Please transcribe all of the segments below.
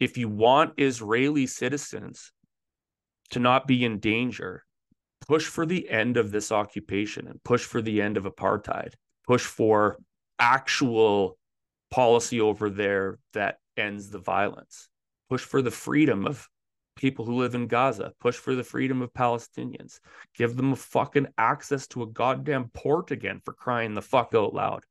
if you want Israeli citizens to not be in danger, push for the end of this occupation and push for the end of apartheid, push for actual policy over there that ends the violence, push for the freedom of people who live in Gaza, push for the freedom of Palestinians, give them fucking access to a goddamn port again for crying the fuck out loud.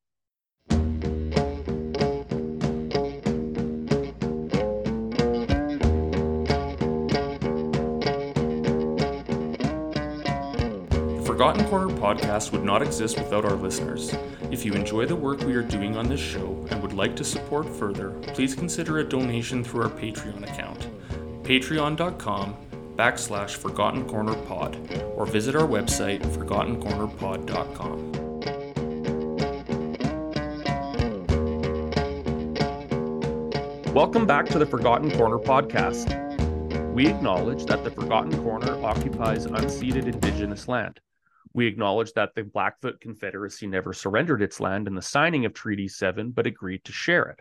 Forgotten Corner podcast would not exist without our listeners. If you enjoy the work we are doing on this show and would like to support further, please consider a donation through our Patreon account, patreon.com backslash Forgotten Corner Pod, or visit our website, forgottencornerpod.com. Welcome back to the Forgotten Corner podcast. We acknowledge that the Forgotten Corner occupies unceded Indigenous land. We acknowledge that the Blackfoot Confederacy never surrendered its land in the signing of Treaty 7, but agreed to share it.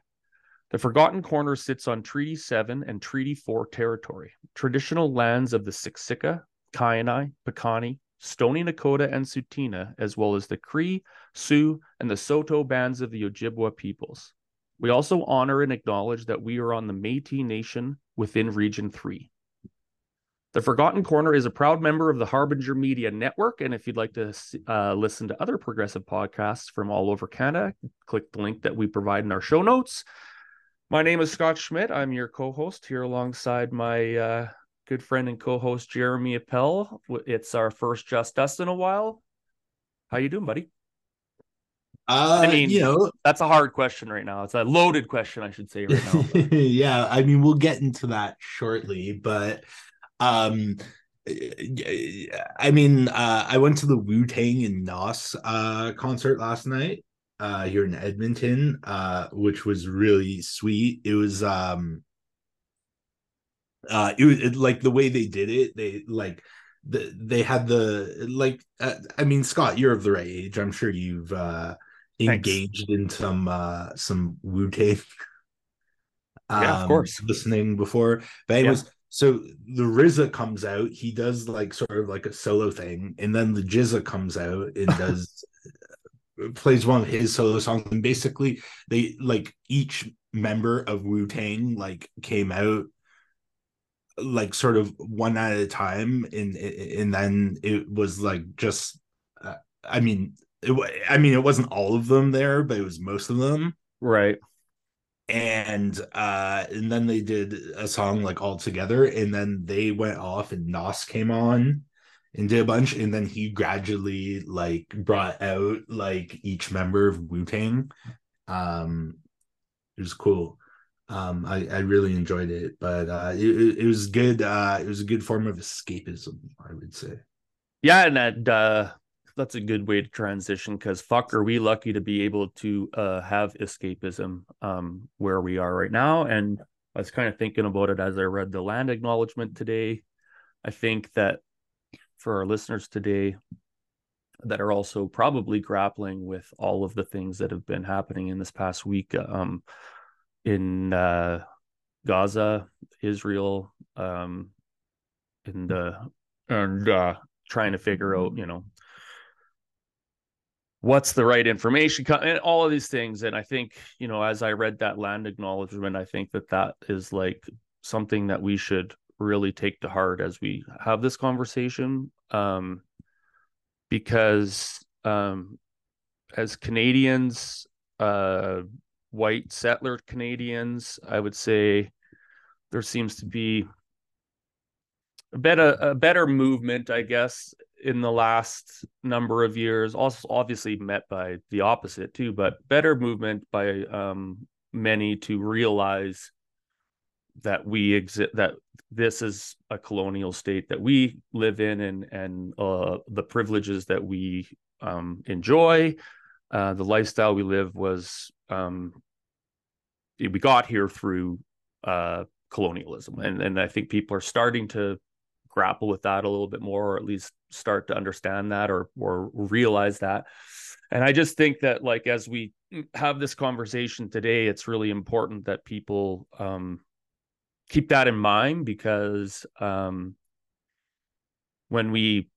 The Forgotten Corner sits on Treaty 7 and Treaty 4 territory, traditional lands of the Siksika, Kainai, Piikani, Stoney Nakoda, and Tsuut'ina, as well as the Cree, Sioux, and the Saulteaux bands of the Ojibwa peoples. We also honor and acknowledge that we are on the Métis Nation within Region 3. The Forgotten Corner is a proud member of the Harbinger Media Network. And if you'd like to uh, listen to other progressive podcasts from all over Canada, click the link that we provide in our show notes. My name is Scott Schmidt. I'm your co host here alongside my uh, good friend and co host, Jeremy Appel. It's our first Just Us in a while. How you doing, buddy? Uh, I mean, you know, that's a hard question right now. It's a loaded question, I should say, right now. yeah, I mean, we'll get into that shortly, but um, I mean, uh, I went to the Wu Tang and Nas uh, concert last night uh, here in Edmonton, uh, which was really sweet. It was um, uh, it was it, like the way they did it. They like the, they had the like. Uh, I mean, Scott, you're of the right age. I'm sure you've uh, engaged Thanks. in some uh, some Wu Tang. Um, yeah, of um, course. Listening before, but it yeah. So the RZA comes out, he does like sort of like a solo thing, and then the GZA comes out and does plays one of his solo songs, and basically they like each member of Wu Tang like came out like sort of one at a time, and and then it was like just, uh, I mean, it, I mean, it wasn't all of them there, but it was most of them, right? And uh and then they did a song like all together and then they went off and Nas came on and did a bunch and then he gradually like brought out like each member of Wu-Tang. Um it was cool. Um I I really enjoyed it but uh it, it was good uh it was a good form of escapism I would say. Yeah and that uh that's a good way to transition because fuck are we lucky to be able to uh, have escapism um, where we are right now and i was kind of thinking about it as i read the land acknowledgement today. I think that for our listeners today that are also probably grappling with all of the things that have been happening in this past week um, in uh, gaza israel um, and uh, and uh, trying to figure out you know what's the right information and all of these things. And i think you know as i read that land acknowledgement i think that that is like something that we should really take to heart as we have this conversation. Um because um as canadians uh white settler canadians i would say there seems to be a better a better movement i guess in the last number of years, also obviously met by the opposite too, but better movement by um, many to realize that we exist, that this is a colonial state that we live in, and and uh, the privileges that we um, enjoy, uh, the lifestyle we live was um, we got here through uh, colonialism, and and I think people are starting to grapple with that a little bit more or at least start to understand that or or realize that. And i just think that like as we have this conversation today it's really important that people um keep that in mind because um, when we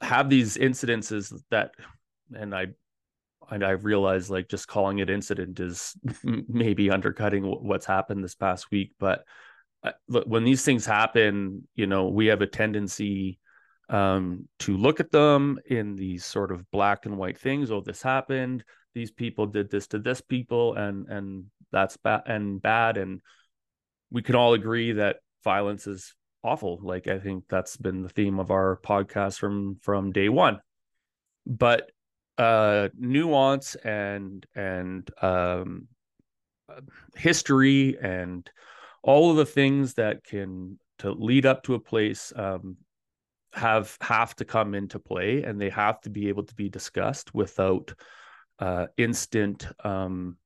have these incidences that, and I, and I realize like just calling it incident is maybe undercutting what's happened this past week, but uh, when these things happen, you know, we have a tendency um, to look at them in these sort of black and white things. Oh, this happened. These people did this to this people, and and that's bad and bad. And we can all agree that violence is awful. Like I think that's been the theme of our podcast from from day one. But uh, nuance and and um, history and all of the things that can to lead up to a place um, have have to come into play and they have to be able to be discussed without uh, instant um,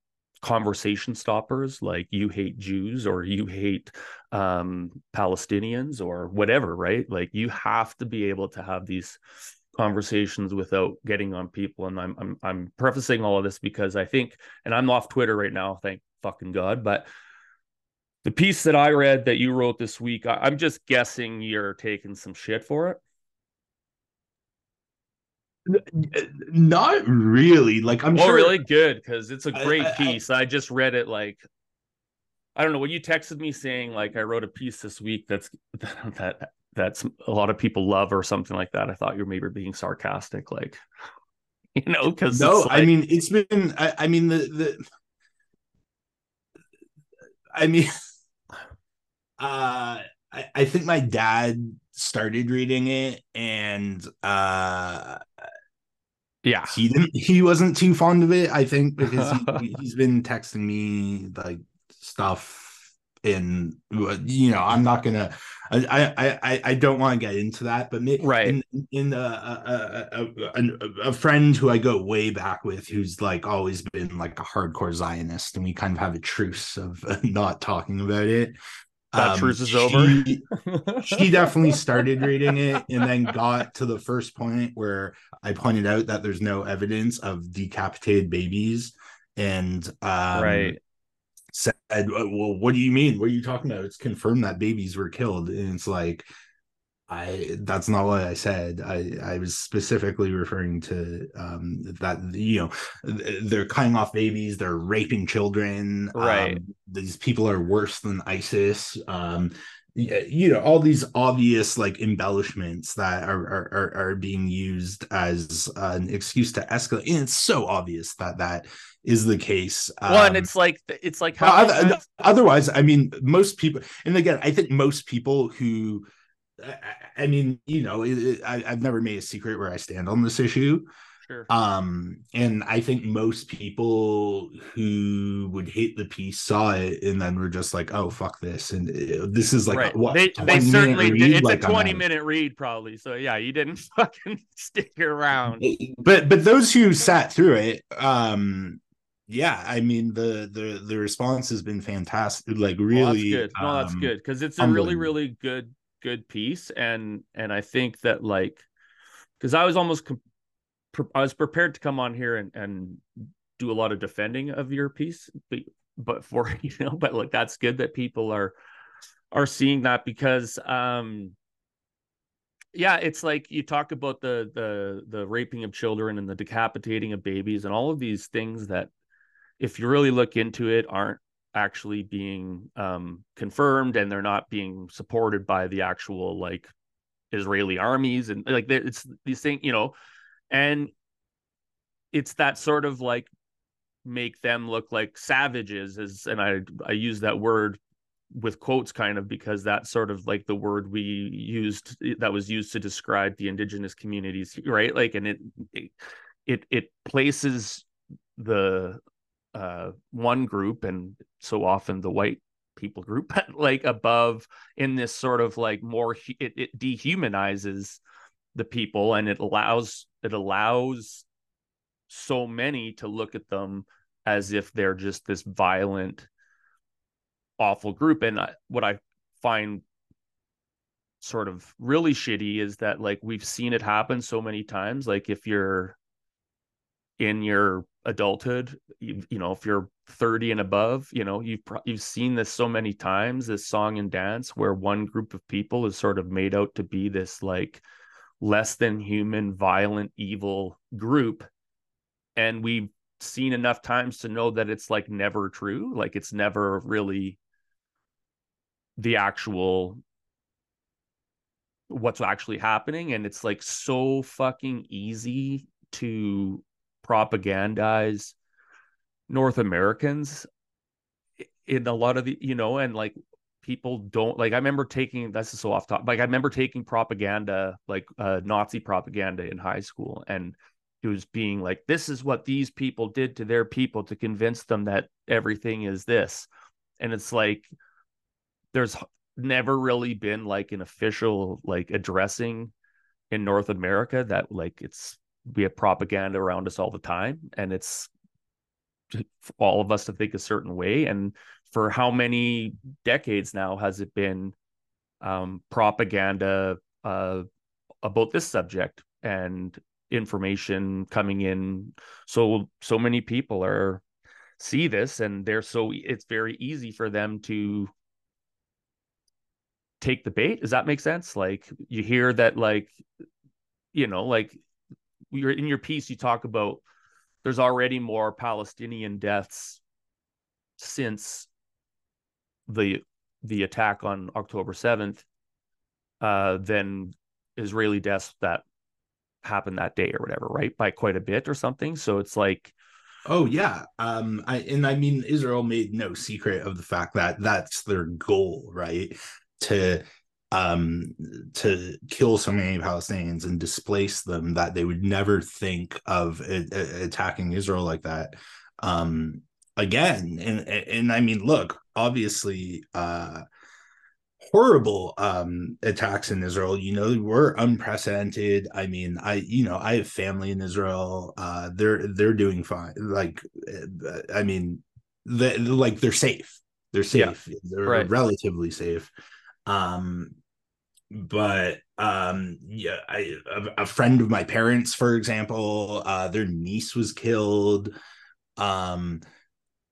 conversation stoppers like you hate Jews or you hate um, Palestinians or whatever, right? Like you have to be able to have these conversations without getting on people. And I'm I'm I'm prefacing all of this because I think, and I'm off Twitter right now, thank fucking God, but the piece that I read that you wrote this week, I, am just guessing you're taking some shit for it. Not really. Like I'm well, sure... really good because it's a great I, I, piece. I, I just read it like I don't know when you texted me saying like I wrote a piece this week that's that that's a lot of people love or something like that. I thought you were maybe being sarcastic, like you know, because no, like... I mean it's been. I, I mean the the. I mean, uh, I, I think my dad started reading it and uh yeah. he didn't he wasn't too fond of it i think because he, he's been texting me like stuff in you know i'm not gonna i i i don't want to get into that but me, right. in, in a, a, a, a, friend who i go way back with who's like always been like a hardcore zionist and we kind of have a truce of not talking about it that um, truce is over. She, she definitely started reading it and then got to the first point where I pointed out that there's no evidence of decapitated babies. And um, right said, Well, what do you mean? What are you talking about? It's confirmed that babies were killed. And it's like, I that's not what I said. I I was specifically referring to um that you know they're cutting off babies, they're raping children. Right. Um, these people are worse than ISIS. Um you know all these obvious like embellishments that are are are, being used as an excuse to escalate and it's so obvious that that is the case well and um, it's like it's like how otherwise i mean most people and again i think most people who I, mean, you know, it, I, I've never made a secret where I stand on this issue. Sure. Um, and I think most people who would hate the piece saw it and then were just like, "Oh, fuck this!" And uh, this is like right. what they, they certainly did. It's like a twenty minute read, probably. So yeah, you didn't fucking stick around. But but those who sat through it, um, yeah, I mean the the the response has been fantastic. Like really, well, that's good. No, that's um, good because it's a really really good good piece and and i think that like because i was almost i was prepared to come on here and and do a lot of defending of your piece but but for you know but like that's good that people are are seeing that because um yeah it's like you talk about the the the raping of children and the decapitating of babies and all of these things that if you really look into it aren't actually being um, confirmed and they're not being supported by the actual like Israeli armies and like it's these things, you know, and it's that sort of like make them look like savages as and I I use that word with quotes kind of because that's sort of like the word we used that was used to describe the indigenous communities right? Like and it it it places the uh, one group and so often the white people group like above in this sort of like more it, it dehumanizes the people and it allows it allows so many to look at them as if they're just this violent awful group. And I, what i find sort of really shitty is that like we've seen it happen so many times. Like if you're in your adulthood you, you, know if you're 30 and above you know you've you've seen this so many times this song and dance where one group of people is sort of made out to be this like less than human violent evil group and we've seen enough times to know that it's like never true like it's never really the actual what's actually happening and it's like so fucking easy to propagandize North Americans in a lot of the you know and like people don't like I remember taking this is so off top like I remember taking propaganda like uh Nazi propaganda in high school and it was being like this is what these people did to their people to convince them that everything is this. And it's like there's never really been like an official like addressing in North America that like it's we have propaganda around us all the time and it's all of us to think a certain way. And for how many decades now has it been um, propaganda uh, about this subject and information coming in? So so many people are see this and they're so it's very easy for them to take the bait. Does that make sense? Like you hear that like you know like you're in your piece you talk about there's already more palestinian deaths since the the attack on october 7th uh than israeli deaths that happened that day or whatever right? By quite a bit or something. So it's like Oh yeah, um, I and I mean Israel made no secret of the fact that that's their goal, right? To um to kill so many Palestinians and displace them that they would never think of attacking Israel like that. Um, again, and and I mean, look, obviously, uh horrible um attacks in Israel. You know were unprecedented. I mean i you know i have family in Israel. Uh they're they're doing fine. Like uh, i mean they like they're safe. They're safe. Yeah, they're right. relatively safe. Um but um yeah I, a, a friend of my parents for example uh their niece was killed um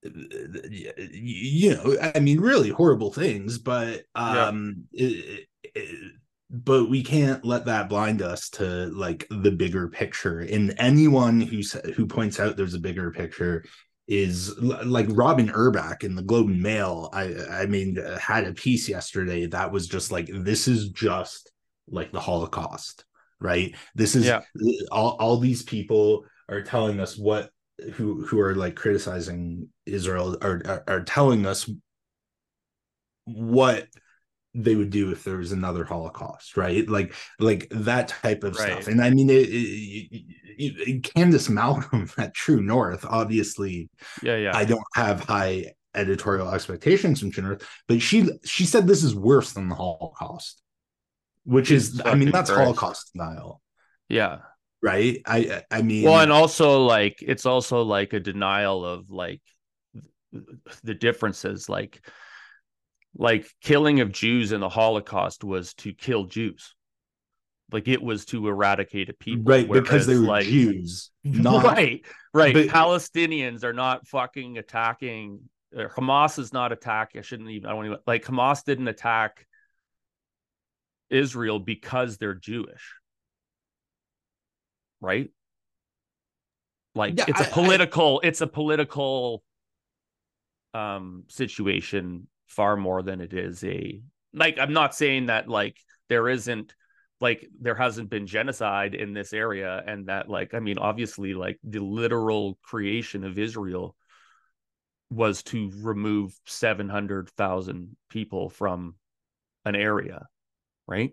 you know i mean really horrible things but um yeah. it, it, but we can't let that blind us to like the bigger picture and anyone who who points out there's a bigger picture is like Robyn Urback in the Globe and Mail. I I mean had a piece yesterday that was just like this is just like the Holocaust, right? This is yeah. all all these people are telling us what who who are like criticizing Israel are, are, are telling us what they would do if there was another holocaust right? Like like that type of right. stuff and i mean it, it, it, candice malcolm at true north obviously yeah yeah. I don't have high editorial expectations from true north but she she said this is worse than the holocaust which is i mean that's holocaust denial yeah. Right? I i mean well and also like it's also like a denial of like the differences like like killing of jews in the holocaust was to kill jews. Like it was to eradicate a people right because they were like, jews not right right. But, palestinians are not fucking attacking hamas is not attacking i shouldn't even i don't even like hamas didn't attack israel because they're jewish. Right? Like yeah, it's a political, I, it's a political um situation far more than it is a like I'm not saying that like there isn't like there hasn't been genocide in this area and that like I mean obviously like the literal creation of Israel was to remove 700,000 people from an area, right?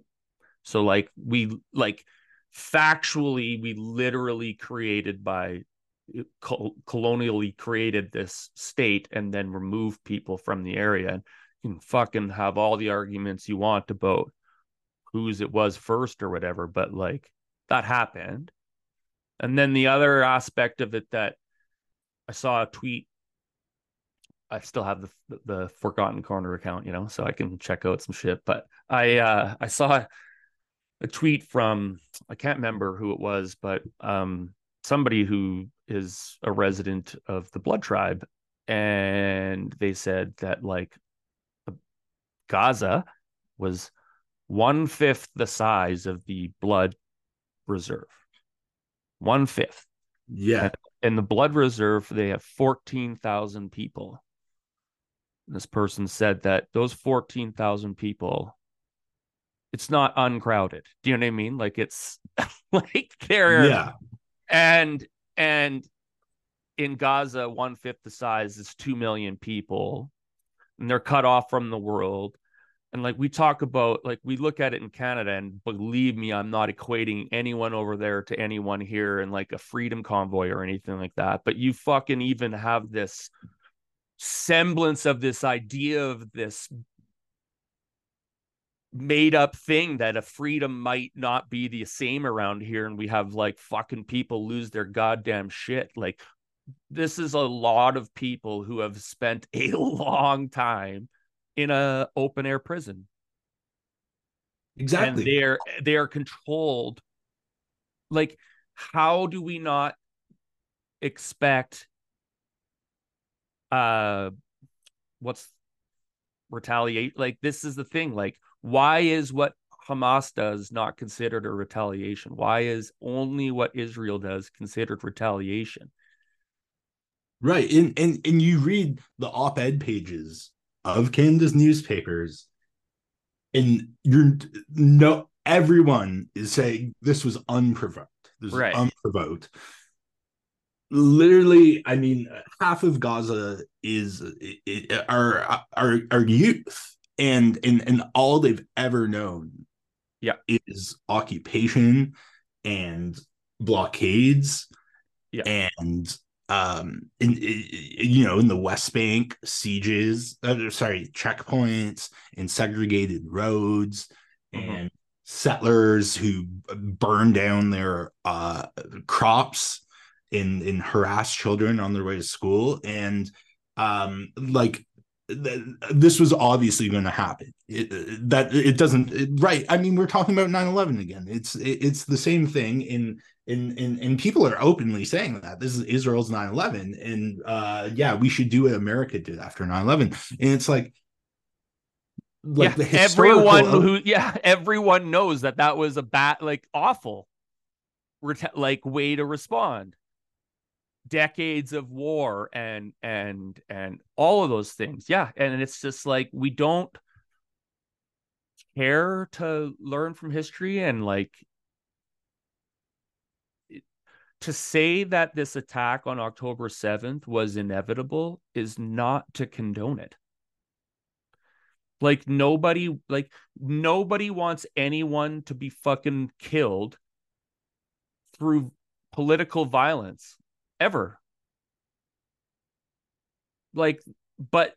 So like we like factually we literally created by colonially created this state and then remove people from the area and you can fucking have all the arguments you want about whose it was first or whatever but like that happened and then the other aspect of it that i saw a tweet I still have the the Forgotten Corner account, you know, so I can check out some shit. But I uh I saw a tweet from I can't remember who it was, but um, somebody who is a resident of the blood tribe and they said that like gaza was one fifth the size of the blood reserve one fifth yeah and, and the blood reserve they have 14000 people this person said that those 14,000 people it's not uncrowded. Do you know what I mean? Like it's like they're yeah. And and in Gaza, one fifth the size is two million people, and they're cut off from the world. And like we talk about, like we look at it in Canada, and believe me, I'm not equating anyone over there to anyone here in like a freedom convoy or anything like that. But you fucking even have this semblance of this idea of this made up thing that a freedom might not be the same around here and we have like fucking people lose their goddamn shit. Like this is a lot of people who have spent a long time in a open air prison. Exactly. and they're they are controlled. Like how do we not expect uh what's retaliate? Like this is the thing like why is what Hamas does not considered a retaliation? Why is only what Israel does considered retaliation? Right. And and and you read the op-ed pages of Canada's newspapers, and you're no everyone is saying this was unprovoked. This right. unprovoked. Literally, I mean, half of Gaza is our our our youth and and and all they've ever known yeah. is occupation and blockades yeah. and um in, in, you know in the west bank sieges uh, sorry checkpoints and segregated roads mm-hmm. and settlers who burn down their uh crops and and harass children on their way to school. And um like this was obviously going to happen. It, that it doesn't it, right i mean we're talking about 9-11 again. It's it, it's the same thing in in in and people are openly saying that this is israel's 9-11 and uh yeah we should do what america did after 9-11 and it's like like yeah, historical... everyone who yeah everyone knows that that was a bad like awful like way to respond decades of war and and and all of those things. Yeah and it's just like we don't care to learn from history and like to say that this attack on October 7th was inevitable is not to condone it. Like nobody like nobody wants anyone to be fucking killed through political violence ever. Like, but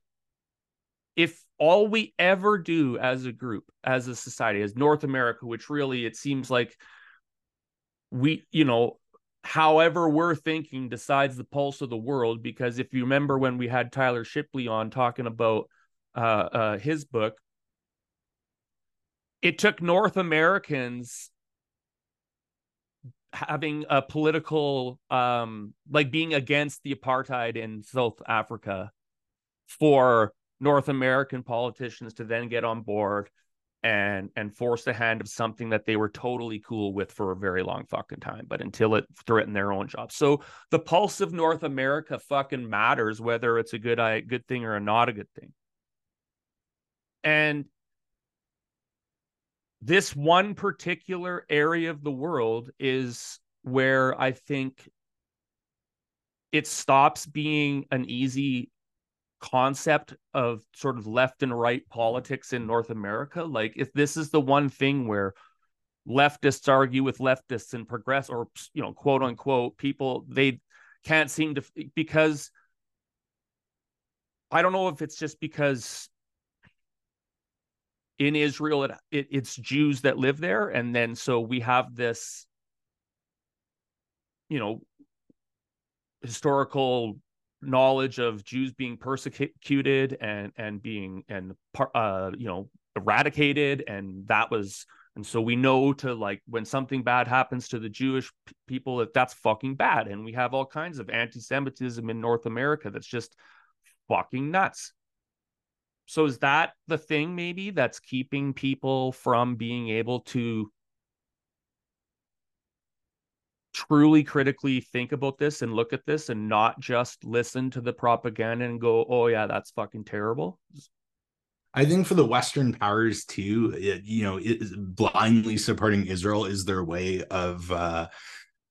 if all we ever do as a group, as a society, as North America, which really it seems like we, you know, however we're thinking decides the pulse of the world. Because if you remember when we had Tyler Shipley on talking about uh, uh, his book, it took North Americans having a political um like being against the apartheid in South Africa for North American politicians to then get on board and and force the hand of something that they were totally cool with for a very long fucking time but until it threatened their own jobs. So the pulse of north america fucking matters whether it's a good good thing or a not a good thing. And this one particular area of the world is where I think it stops being an easy concept of sort of left and right politics in North America. Like, if this is the one thing where leftists argue with leftists and progress, or, you know, quote unquote, people, they can't seem to, because I don't know if it's just because in Israel, it, it, it's Jews that live there, and then so we have this, you know, historical knowledge of Jews being persecuted and and being and uh you know eradicated, and that was And so we know to like when something bad happens to the Jewish people, that that's fucking bad. And we have all kinds of anti Semitism in North America that's just fucking nuts. So is that the thing maybe that's keeping people from being able to truly critically think about this and look at this and not just listen to the propaganda and go, oh, yeah, that's fucking terrible? I think for the Western powers too, it, you know, it, blindly supporting Israel is their way of uh,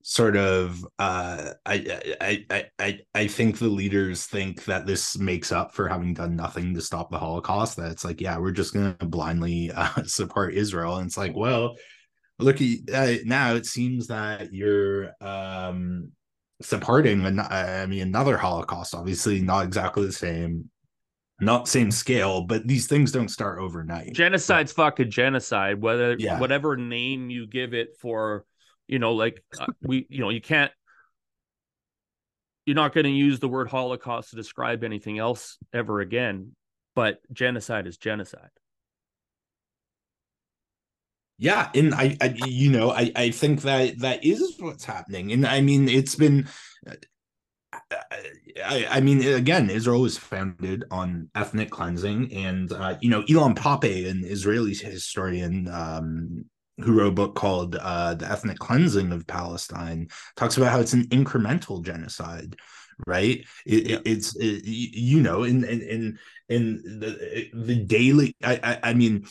sort of. Uh, I, I I I think the leaders think that this makes up for having done nothing to stop the Holocaust. That it's like, yeah, we're just going to blindly uh, support Israel, and it's like, well, look uh, now. It seems that you're um, supporting. An, I mean, another Holocaust, obviously not exactly the same not same scale, but these things don't start overnight. Genocide's but, fucking genocide. Whether yeah. whatever name you give it for, you know, like uh, we, you know, you can't. You're not going to use the word Holocaust to describe anything else ever again, but genocide is genocide. Yeah, and I, I you know, I, I think that that is what's happening, and I mean, it's been I, I, mean, again, Israel was founded on ethnic cleansing, and uh, you know, Ilan Pappé, an Israeli historian um, who wrote a book called uh, "The Ethnic Cleansing of Palestine," talks about how it's an incremental genocide, right? It, yeah. It's it, you know, in in in, in the the daily. I, I, I mean,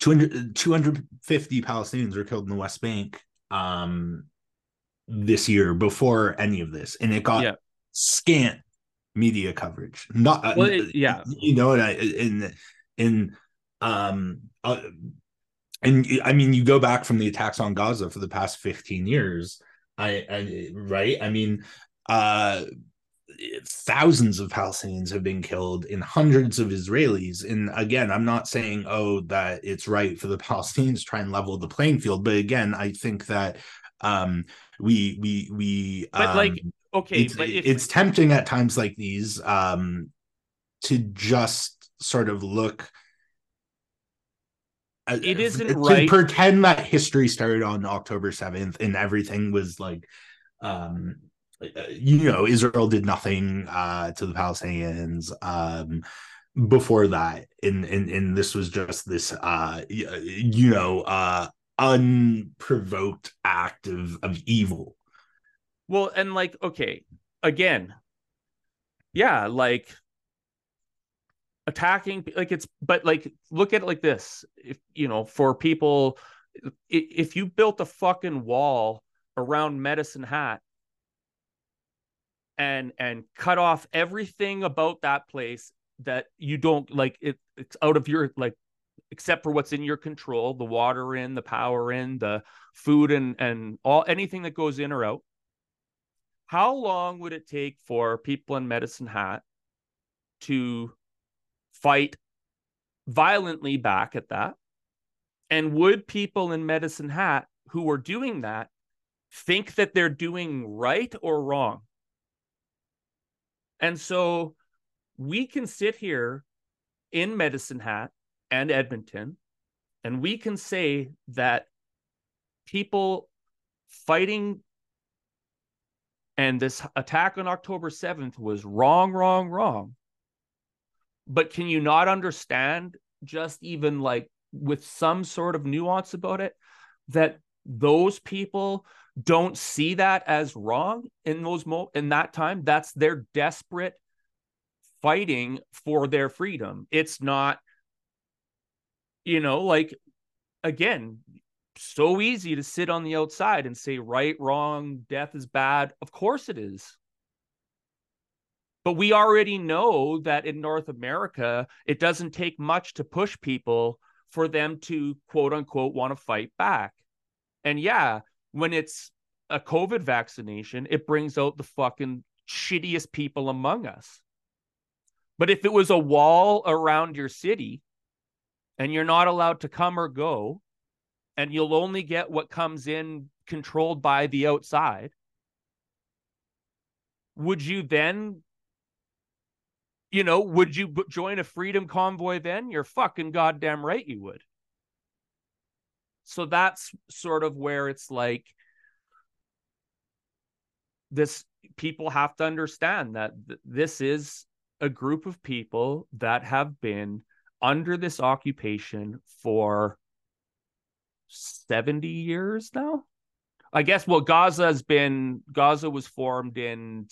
200, 250 Palestinians were killed in the West Bank. Um, this year before any of this, and it got yeah. scant media coverage. Not uh, well, it, yeah, you know, and I in in um uh, and I mean, you go back from the attacks on Gaza for the past fifteen years. I, I right. I mean, uh thousands of Palestinians have been killed and hundreds of Israelis. And again, I'm not saying, oh, that it's right for the Palestinians to try and level the playing field. But again, I think that um, we we we but um, like okay it's, but if... it's tempting at times like these um to just sort of look it isn't to right pretend that history started on october 7th and everything was like um you know israel did nothing uh to the palestinians um before that and and, and this was just this uh you know uh unprovoked act of, of evil. Well, and like, okay, again, yeah, like attacking, like it's, but like, look at it like this. If, you know, for people, if you built a fucking wall around Medicine Hat and and cut off everything about that place that you don't like it it's out of your like except for what's in your control the water in the power in the food and and all anything that goes in or out how long would it take for people in medicine hat to fight violently back at that and would people in medicine hat who were doing that think that they're doing right or wrong and so we can sit here in medicine hat and Edmonton. And we can say that people fighting and this attack on October 7th was wrong, wrong, wrong. But can you not understand, just even like with some sort of nuance about it, that those people don't see that as wrong in those mo in that time? That's their desperate fighting for their freedom. It's not you know, like again, so easy to sit on the outside and say right, wrong, death is bad. Of course it is. But we already know that in North America, it doesn't take much to push people for them to quote unquote want to fight back. And yeah, when it's a COVID vaccination, it brings out the fucking shittiest people among us. But if it was a wall around your city and you're not allowed to come or go, and you'll only get what comes in controlled by the outside, would you then, you know, would you join a freedom convoy then? You're fucking goddamn right you would. so that's sort of where it's like this people have to understand that th- this is a group of people that have been under this occupation for 70 years now i guess well gaza has been gaza was formed in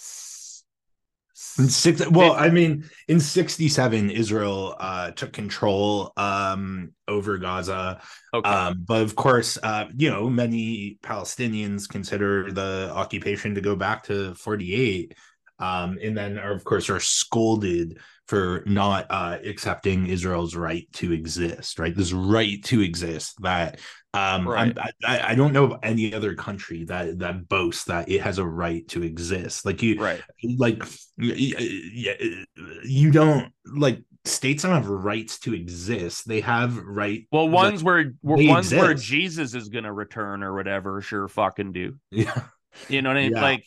in six, well, I mean, in '67, Israel uh, took control um, over Gaza. Okay. Um, but of course, uh, you know, many Palestinians consider the occupation to go back to '48, um, and then, are, of course, are scolded for not uh, accepting Israel's right to exist. Right, this right to exist that um, right. I, I don't know of any other country that that boasts that it has a right to exist. Like you, right? Like you don't like states don't have rights to exist. They have right. Well, ones like, where ones exist. where Jesus is going to return or whatever, sure fucking do. Yeah, you know what I mean? Yeah. Like,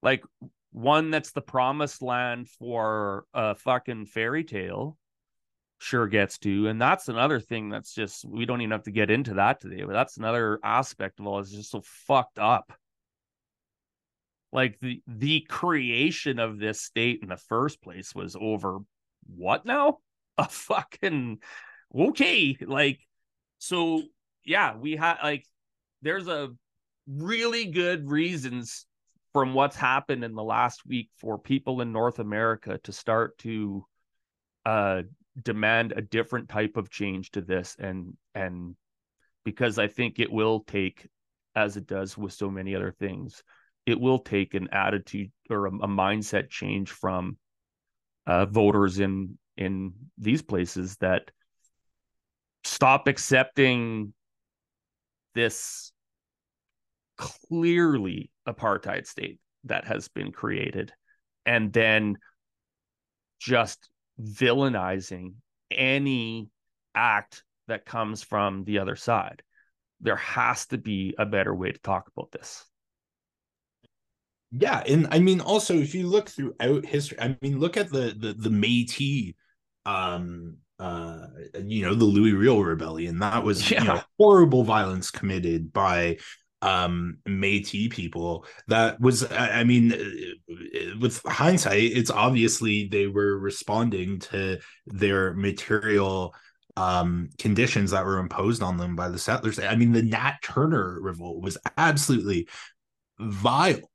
like one that's the promised land for a fucking fairy tale sure gets to. And that's another thing that's just we don't even have to get into that today, but that's another aspect of all is just so fucked up. Like the the creation of this state in the first place was over what now? A fucking okay. Like so yeah, we had like there's a really good reasons from what's happened in the last week for people in North America to start to uh demand a different type of change to this and and because I think it will take as it does with so many other things it will take an attitude or a, a mindset change from uh, voters in in these places that stop accepting this clearly apartheid state that has been created and then just villainizing any act that comes from the other side. There has to be a better way to talk about this. Yeah, and I mean also if you look throughout history, I mean look at the the the Métis um uh you know the Louis Riel rebellion that was yeah. you know horrible violence committed by um Métis people that was I mean uh, with hindsight it's obviously they were responding to their material um conditions that were imposed on them by the settlers I mean the Nat Turner revolt was absolutely vile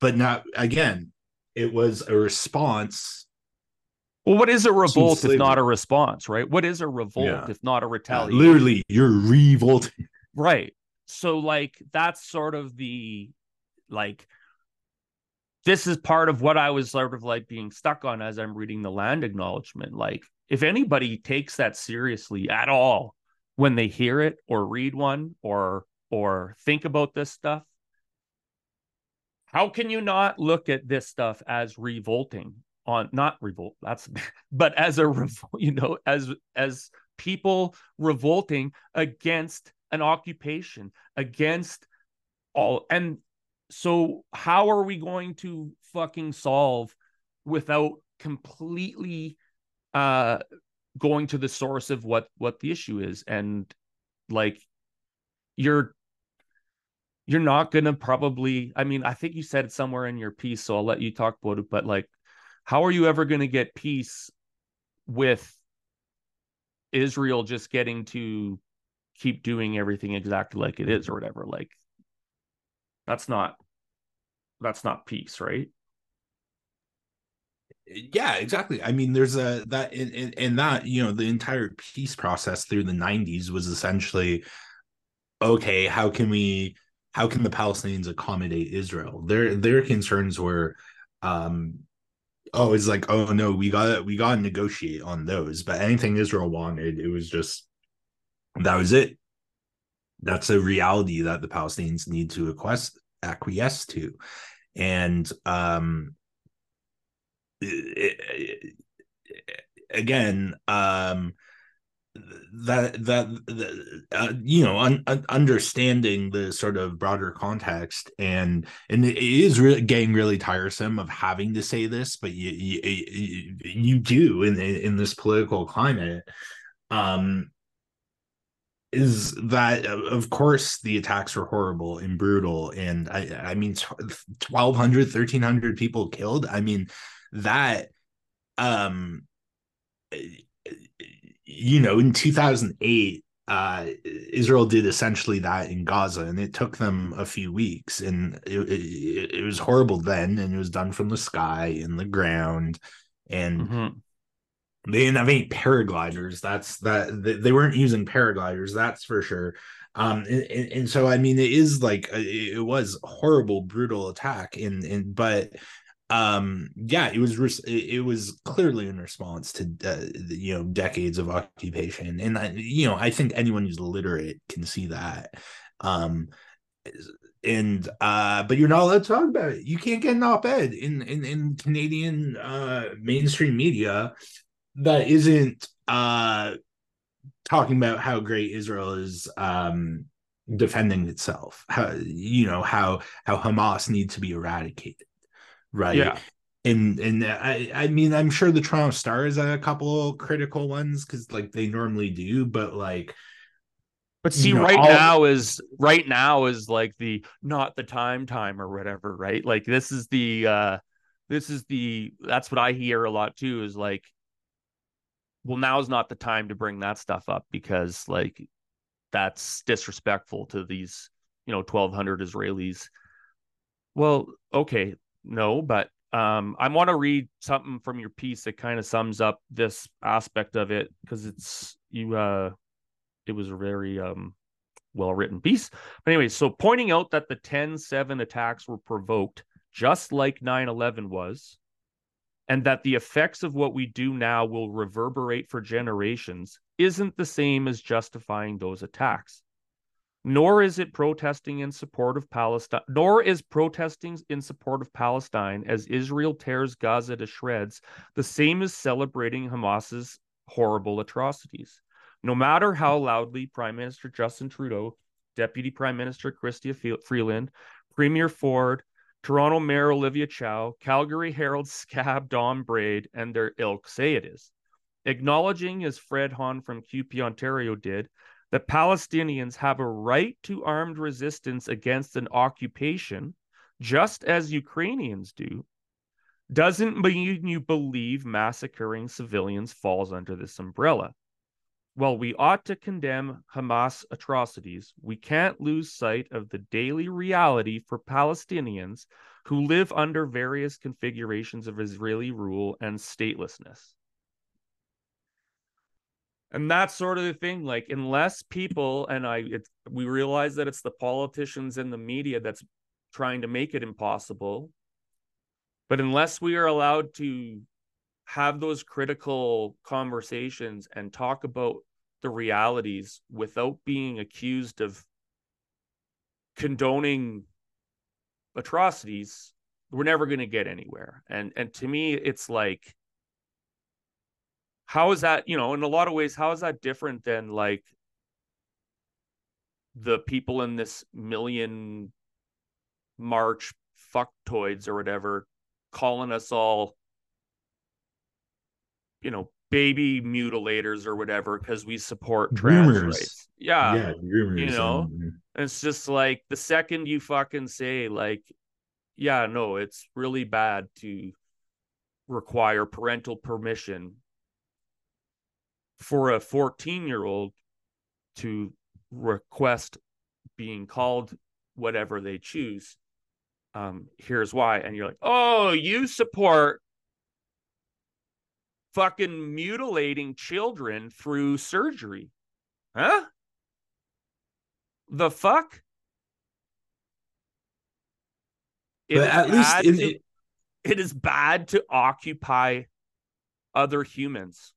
but not again it was a response well, what is a revolt if not a response, right? What is a revolt yeah. if not a retaliation? Uh, literally, you're revolting. Right so like that's sort of the like this is part of what I was sort of like being stuck on as I'm reading the land acknowledgement. Like, if anybody takes that seriously at all when they hear it or read one or or think about this stuff, how can you not look at this stuff as revolting on not revolt that's but as a revolt you know as as people revolting against an occupation against all and so how are we going to fucking solve without completely uh going to the source of what what the issue is? And like you're you're not going to probably i mean i think you said it somewhere in your piece so i'll let you talk about it but like how are you ever going to get peace with israel just getting to keep doing everything exactly like it is or whatever like that's not that's not peace right? Yeah exactly. I mean there's a that in, in that you know the entire peace process through the 90s was essentially okay how can we how can the palestinians accommodate israel? Their their concerns were um oh it's like oh no we got we got to negotiate on those. But anything israel wanted it was just that was it. That's a reality that the Palestinians need to acquiesce, acquiesce to. And um, again, um, that that, uh, you know un, un, understanding the sort of broader context and and it is really getting really tiresome of having to say this but you you, you do in in this political climate um is that of course the attacks were horrible and brutal and i i mean 1200 1300 people killed. I mean that um you know in 2008 uh israel did essentially that in gaza and it took them a few weeks and it, it, it was horrible then and it was done from the sky in the ground and mm-hmm they didn't have any paragliders. That's that they weren't using paragliders. That's for sure. Um, and, and so I mean, it is like uh, it was horrible, brutal attack, and and but um yeah it was it was clearly in response to uh, you know decades of occupation and I, you know i think anyone who's literate can see that um and uh but you're not allowed to talk about it you can't get an op-ed in in, in canadian uh mainstream media that isn't uh talking about how great Israel is um defending itself how you know how how Hamas needs to be eradicated right? Yeah. And and I I mean I'm sure the Toronto Star is a couple of critical ones because like they normally do but like but see you know, right all... now is right now is like the not the time time or whatever right? Like this is the uh this is the that's what I hear a lot too is like well now's not the time to bring that stuff up because like that's disrespectful to these you know 1200 israelis. Well okay no but um i want to read something from your piece that kind of sums up this aspect of it because it's you uh it was a very um well written piece. But anyway so pointing out that the 10-7 attacks were provoked just like 9-11 was and that the effects of what we do now will reverberate for generations isn't the same as justifying those attacks. Nor is it protesting in support of Palestine, nor is protesting in support of Palestine as Israel tears Gaza to shreds the same as celebrating Hamas's horrible atrocities. No matter how loudly Prime Minister Justin Trudeau, Deputy Prime Minister Chrystia Freeland, Premier Ford, Toronto Mayor Olivia Chow, Calgary Herald scab Don Braid, and their ilk say it is. Acknowledging, as Fred Hahn from CUPE Ontario did, that Palestinians have a right to armed resistance against an occupation, just as Ukrainians do, doesn't mean you believe massacring civilians falls under this umbrella. While we ought to condemn Hamas atrocities, we can't lose sight of the daily reality for Palestinians who live under various configurations of Israeli rule and statelessness. And that's sort of the thing. Like, unless people, and I, it, we realize that it's the politicians and the media that's trying to make it impossible. But unless we are allowed to have those critical conversations and talk about the realities without being accused of condoning atrocities we're never going to get anywhere. And and to me it's like how is that you know in a lot of ways how is that different than like the people in this million march fucktoids or whatever calling us all you know baby mutilators or whatever because we support trans rights. Yeah, yeah, you know, and, it's just like the second you fucking say like, yeah, no, it's really bad to require parental permission for a 14 year old to request being called whatever they choose. Um here's why and you're like oh you support fucking mutilating children through surgery. Huh? The fuck? It but at least to, it is bad to occupy other humans.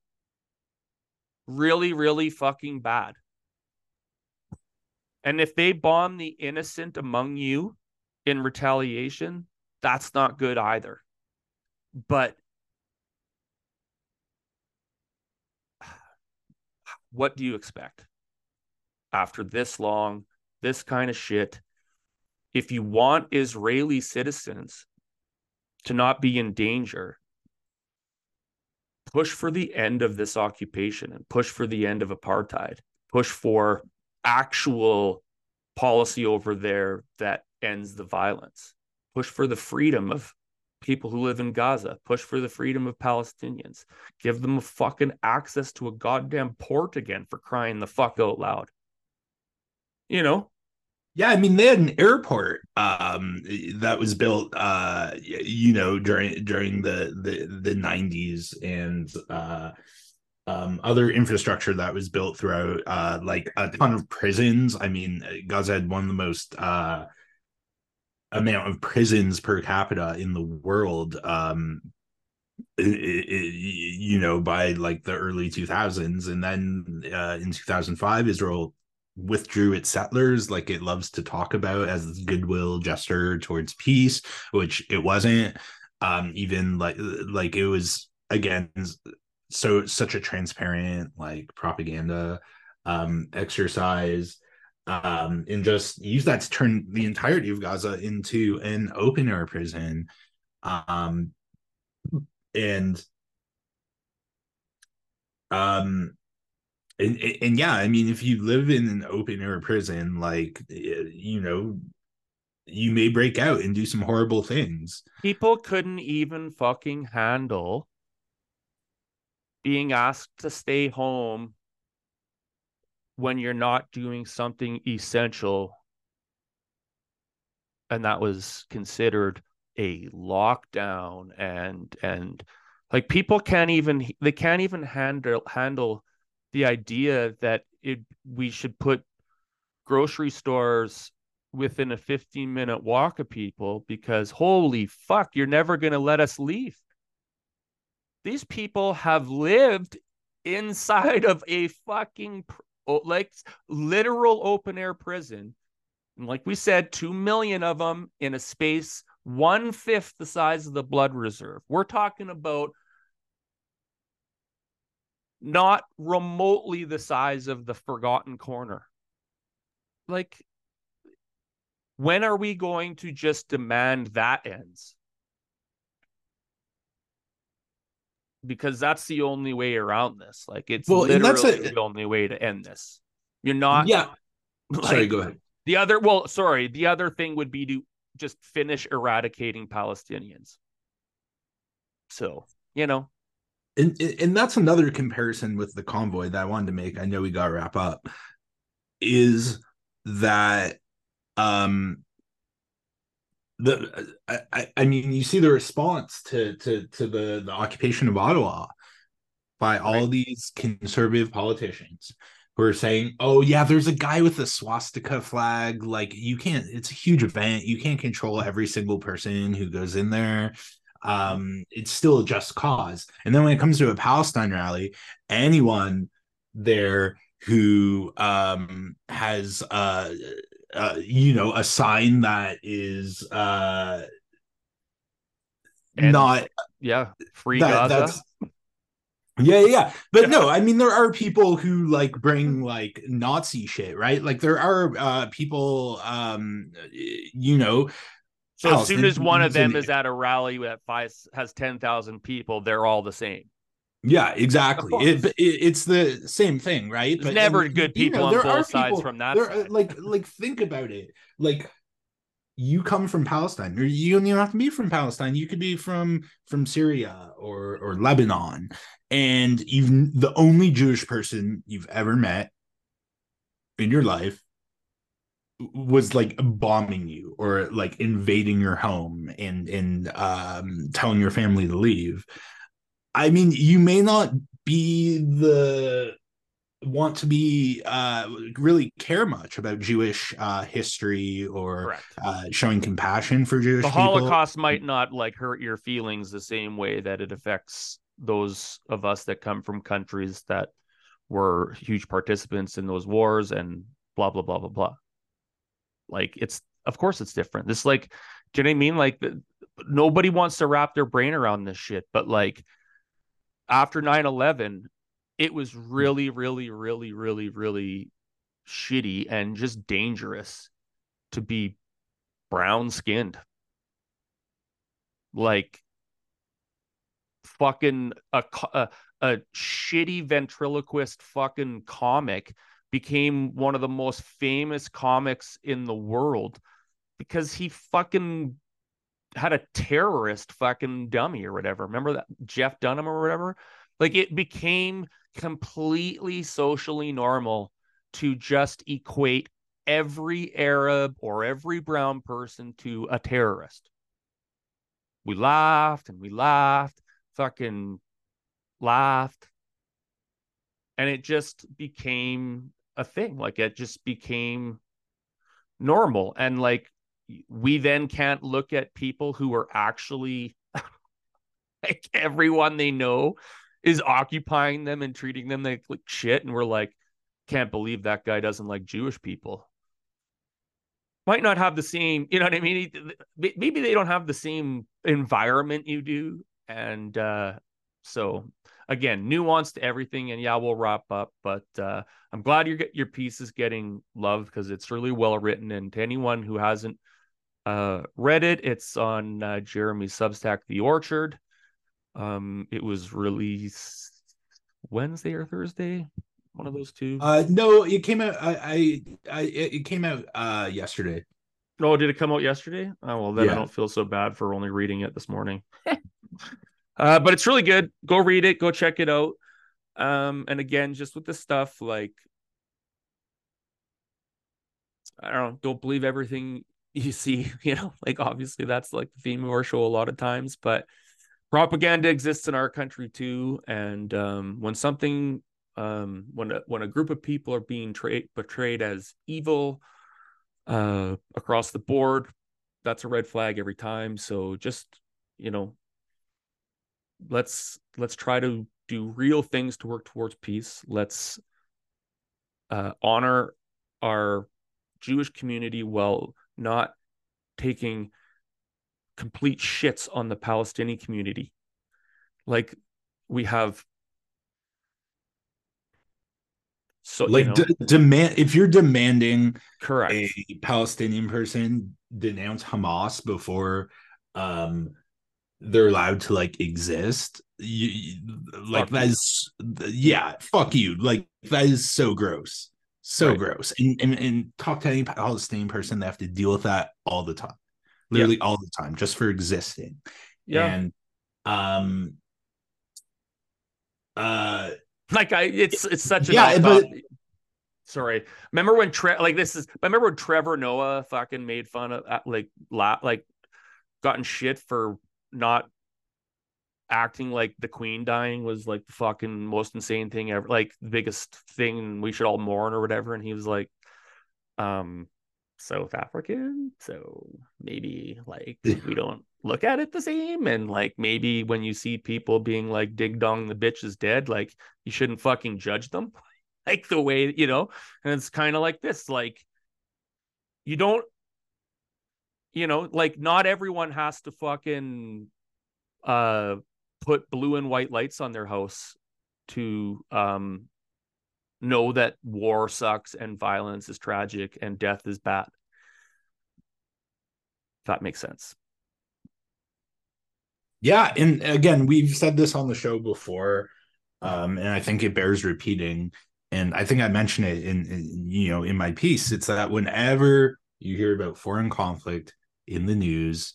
Really, really fucking bad. And if they bomb the innocent among you in retaliation, that's not good either. But what do you expect after this long, this kind of shit? If you want Israeli citizens to not be in danger, push for the end of this occupation and push for the end of apartheid. Push for actual policy over there that ends the violence. Push for the freedom of people who live in Gaza. Push for the freedom of Palestinians. Give them a fucking access to a goddamn port again for crying the fuck out loud. You know? Yeah, I mean they had an airport um, that was built uh, you know during during the the the 90s and uh, um, other infrastructure that was built throughout uh, like a ton of prisons. I mean Gaza had one of the most uh, amount of prisons per capita in the world um it, it, you know by like the early 2000s and then uh, in 2005 israel withdrew its settlers like it loves to talk about as goodwill gesture towards peace which it wasn't. Um even like like it was again so such a transparent like propaganda um exercise um, and just use that to turn the entirety of Gaza into an open air prison. Um, and um, and, and yeah, I mean, if you live in an open air prison, like you know, you may break out and do some horrible things. People couldn't even fucking handle being asked to stay home when you're not doing something essential and that was considered a lockdown and and like people can't even they can't even handle handle the idea that it we should put grocery stores within a 15 minute walk of people because holy fuck you're never going to let us leave. These people have lived inside of a fucking like literal open air prison. And like we said, 2 million of them in a space one fifth the size of the blood reserve. We're talking about not remotely the size of the forgotten corner. Like, when are we going to just demand that ends? Because that's the only way around this. Like it's well, literally a, the only way to end this. You're not. Yeah. Like, sorry. Go ahead. The other, well, sorry. The other thing would be to just finish eradicating Palestinians. So you know, and and that's another comparison with the convoy that I wanted to make. I know we got to wrap up. Is that um the I, I mean you see the response to to to the the occupation of Ottawa by all right. these conservative politicians who are saying, "Oh yeah, there's a guy with a swastika flag. Like you can't. It's a huge event. You can't control every single person who goes in there. Um, it's still a just cause." And then when it comes to a Palestine rally, anyone there who um has uh uh, you know, a sign that is uh and, not yeah, free that, Gaza. Yeah, yeah, but no, I mean there are people who like bring like Nazi shit, right? Like there are uh people um you know so as soon as one of them is at a rally that five has 10,000 people, they're all the same. Yeah, exactly. It, it, it's the same thing, right? There's but, never and, good people you know, on both sides from that. There, like, like think about it. Like, you come from Palestine, or you don't even have to be from Palestine. You could be from from Syria or or Lebanon, and you've the only Jewish person you've ever met in your life was like bombing you or like invading your home and and um telling your family to leave I mean, you may not be the want to be uh really care much about Jewish uh history or uh showing compassion for Jewish people. the people. Holocaust might not like hurt your feelings the same way that it affects those of us that come from countries that were huge participants in those wars and blah blah blah blah blah. Like it's of course it's different. This like do you know what I mean? Like nobody wants to wrap their brain around this shit, but like after 9-11 it was hmm. really really really really really shitty and just dangerous to be brown skinned like fucking a, a, a shitty ventriloquist fucking comic became one of the most famous comics in the world because he fucking had a terrorist fucking dummy or whatever. Remember that Jeff Dunham or whatever? Like it became completely socially normal to just equate every Arab or every brown person to a terrorist. We laughed and we laughed, fucking laughed. And it just became a thing. Like it just became normal. And like we then can't look at people who are actually like everyone they know is occupying them and treating them like, like shit. And we're like, can't believe that guy doesn't like Jewish people. Might not have the same, you know what I mean? Maybe they don't have the same environment you do. And uh, so again, nuance to everything. And yeah, we'll wrap up. But uh, I'm glad your your piece is getting love because it's really well written. And to anyone who hasn't uh, read it, it's on uh, Jeremy's Substack, The Orchard. Um, it was released Wednesday or Thursday, one of those two. Uh, no, it came out. I, I, I it came out uh yesterday. Oh, did it come out yesterday? Oh well, then yeah. I don't feel so bad for only reading it this morning. uh, but it's really good. Go read it. Go check it out. Um, and again, just with the stuff like I don't know, don't believe everything you see. You know, like obviously that's like the theme of our show a lot of times, but propaganda exists in our country too and um, when something um, when a, when a group of people are being tra- portrayed as evil uh, across the board that's a red flag every time so just you know let's let's try to do real things to work towards peace let's uh, honor our jewish community while not taking complete shits on the Palestinian community. Like we have so like you know, d- demand if you're demanding correct. a Palestinian person denounce Hamas before um they're allowed to like exist you, like fuck that yeah fuck you. Like that is so gross so right. gross and, and and talk to any palestinian person they have to deal with that all the time literally yeah. all the time just for existing. Yeah. And um uh like I it's it's such a yeah, but sorry. Remember when Tre- like this is i remember when Trevor Noah fucking made fun of uh, like la- like gotten shit for not acting like the queen dying was like the fucking most insane thing ever like the biggest thing we should all mourn or whatever and he was like um South African, so maybe like we don't look at it the same. And like maybe when you see people being like dig dong the bitch is dead, like you shouldn't fucking judge them like the way you know. And it's kind of like this, like you don't, you know, like not everyone has to fucking uh put blue and white lights on their house to um know that war sucks and violence is tragic and death is bad. That makes sense. Yeah, and again, we've said this on the show before, um, and I think it bears repeating. And I think I mentioned it in, in you know in my piece. It's that whenever you hear about foreign conflict in the news,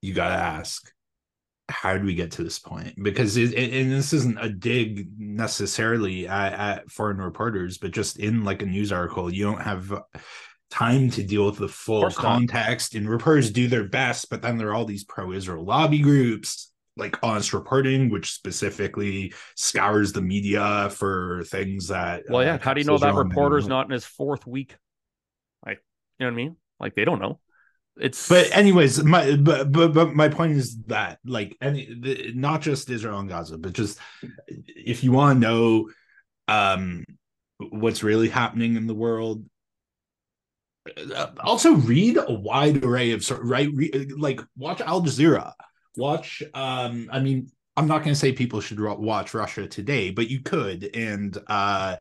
you got to ask, how did we get to this point? Because it, and this isn't a dig necessarily at, at, foreign reporters, but just in like a news article, you don't have time to deal with the full context. Not. And reporters do their best, but then there are all these pro-Israel lobby groups like honest reporting which specifically scours the media for things that well yeah uh, how do you know that reporter's not in his fourth week like you know what i mean like they don't know it's but anyways my but but, but my point is that like any the, not just israel and gaza but just if you want to know um what's really happening in the world uh, also read a wide array of right re, like watch al jazeera. Watch um i mean i'm not going to say people should watch russia today but you could and uh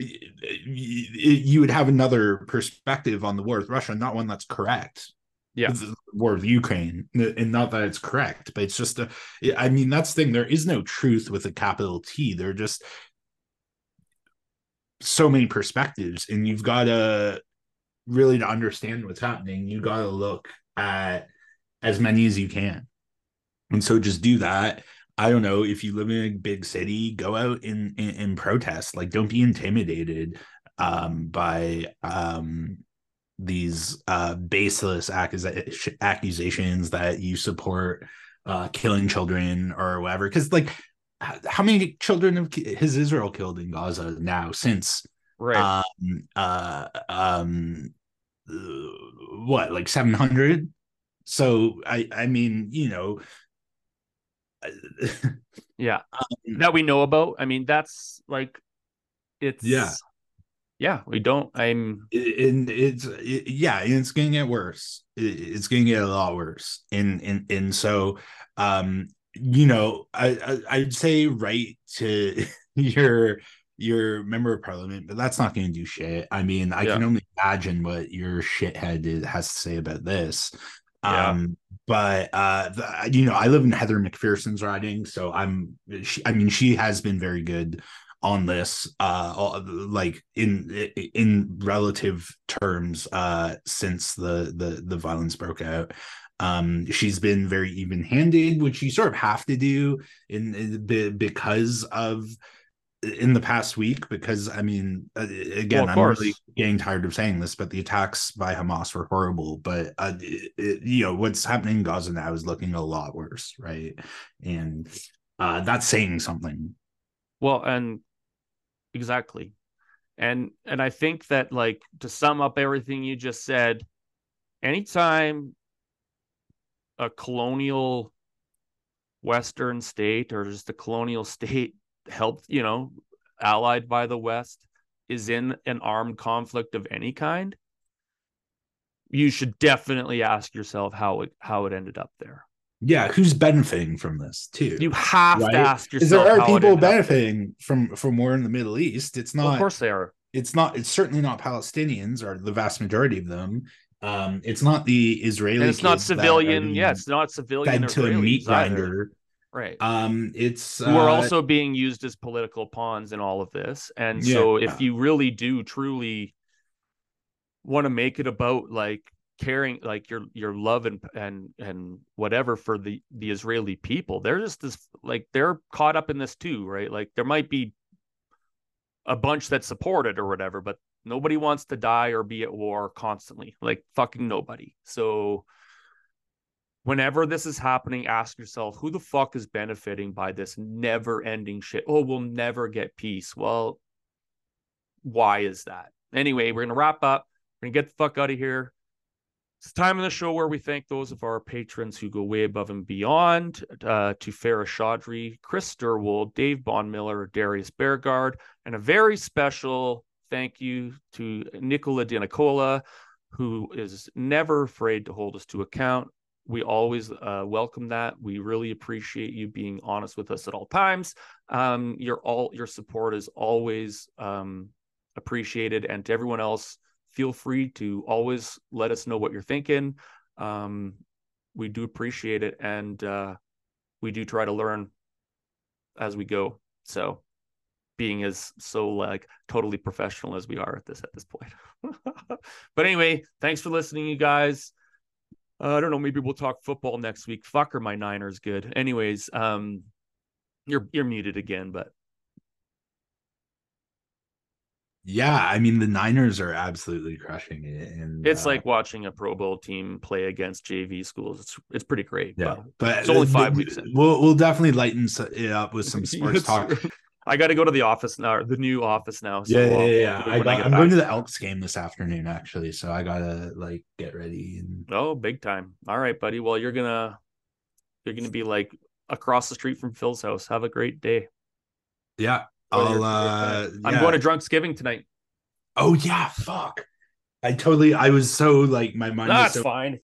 you would have another perspective on the war with Russia, not one that's correct yeah. War of ukraine and not that it's correct but it's just a i mean that's the thing there is no truth with a capital t there are just so many perspectives and you've got to really to understand what's happening you got to look at as many as you can. And so just do that. I don't know if you live in a big city go out and and, protest like don't be intimidated um by um these uh baseless accus- accusations that you support uh killing children or whatever. Because like how many children has Israel killed in Gaza now since right. um uh um what like 700 so i i mean you know yeah. um, that we know about? I mean that's like it's yeah yeah we don't i'm and it's it, yeah it's gonna get worse it's gonna get a lot worse and and and so um you know, I, I would say write to your your member of parliament, but that's not going to do shit. I mean, I yeah. can only imagine what your shithead has to say about this. Yeah. Um, but uh, the, you know, I live in Heather McPherson's riding, so I'm. She, I mean, she has been very good on this uh like in in relative terms uh since the the the violence broke out um, she's been very even-handed, which you sort of have to do in, in because of in the past week. Because I mean, uh, again, well, I'm course. really getting tired of saying this, but the attacks by Hamas were horrible. But uh, it, you know what's happening in Gaza now is looking a lot worse, right? And uh, that's saying something. Well, and exactly, and and I think that like to sum up everything you just said, anytime a colonial Western state or just a colonial state helped, you know, allied by the West is in an armed conflict of any kind, you should definitely ask yourself how it how it ended up there. Yeah, who's benefiting from this too? You have right? to ask yourself. There are people benefiting from from war in the Middle East. It's not. Well, of course, they are. It's not. It's certainly not Palestinians, or the vast majority of them. Um, it's not the Israeli. And it's not civilian. Yeah, it's not civilian. Fed to a meat grinder. Right. Um, it's who are uh, also being used as political pawns in all of this. And yeah. so, if you really do truly want to make it about like caring, like your your love and and and whatever for the the Israeli people, they're just this like they're caught up in this too, right? Like there might be a bunch that support it or whatever, but Nobody wants to die or be at war constantly, like fucking nobody. So, whenever this is happening, ask yourself who the fuck is benefiting by this never ending shit? Oh, we'll never get peace. Well, why is that? Anyway, we're to wrap up. We're to get the fuck out of here. It's time in the show where we thank those of our patrons who go way above and beyond uh, to Farah Chaudhry, Chris Sturwold, Dave Bondmiller, Darius Beargard, and a very special thank you to Nicola Di Nicola, who is never afraid to hold us to account. We always uh, welcome that. We really appreciate you being honest with us at all times. Um, your all your support is always um, appreciated, and to everyone else, feel free to always let us know what you're thinking. Um, we do appreciate it, and uh, we do try to learn as we go. So being as so like totally professional as we are at this at this point. but anyway, thanks for listening, you guys. Uh, I don't know, maybe we'll talk football next week. Fuck are my Niners good. Anyways, um you're you're muted again, but yeah, I mean the Niners are absolutely crushing it, and it's uh, like watching a Pro Bowl team play against JV schools. It's it's pretty great. Yeah, but, but it's only five the, weeks. In. We'll we'll definitely lighten it up with some sports talk. I got to go to the office now, the new office now. So yeah, yeah, yeah. I am going to the Elks game this afternoon, actually. So I gotta like get ready. And... Oh, big time! All right, buddy. Well, you're gonna you're gonna be like across the street from Phil's house. Have a great day. Yeah, I'll. uh I'm yeah. going to Drunksgiving tonight. Oh yeah, fuck. I totally. I was so like my mind. That's so, fine.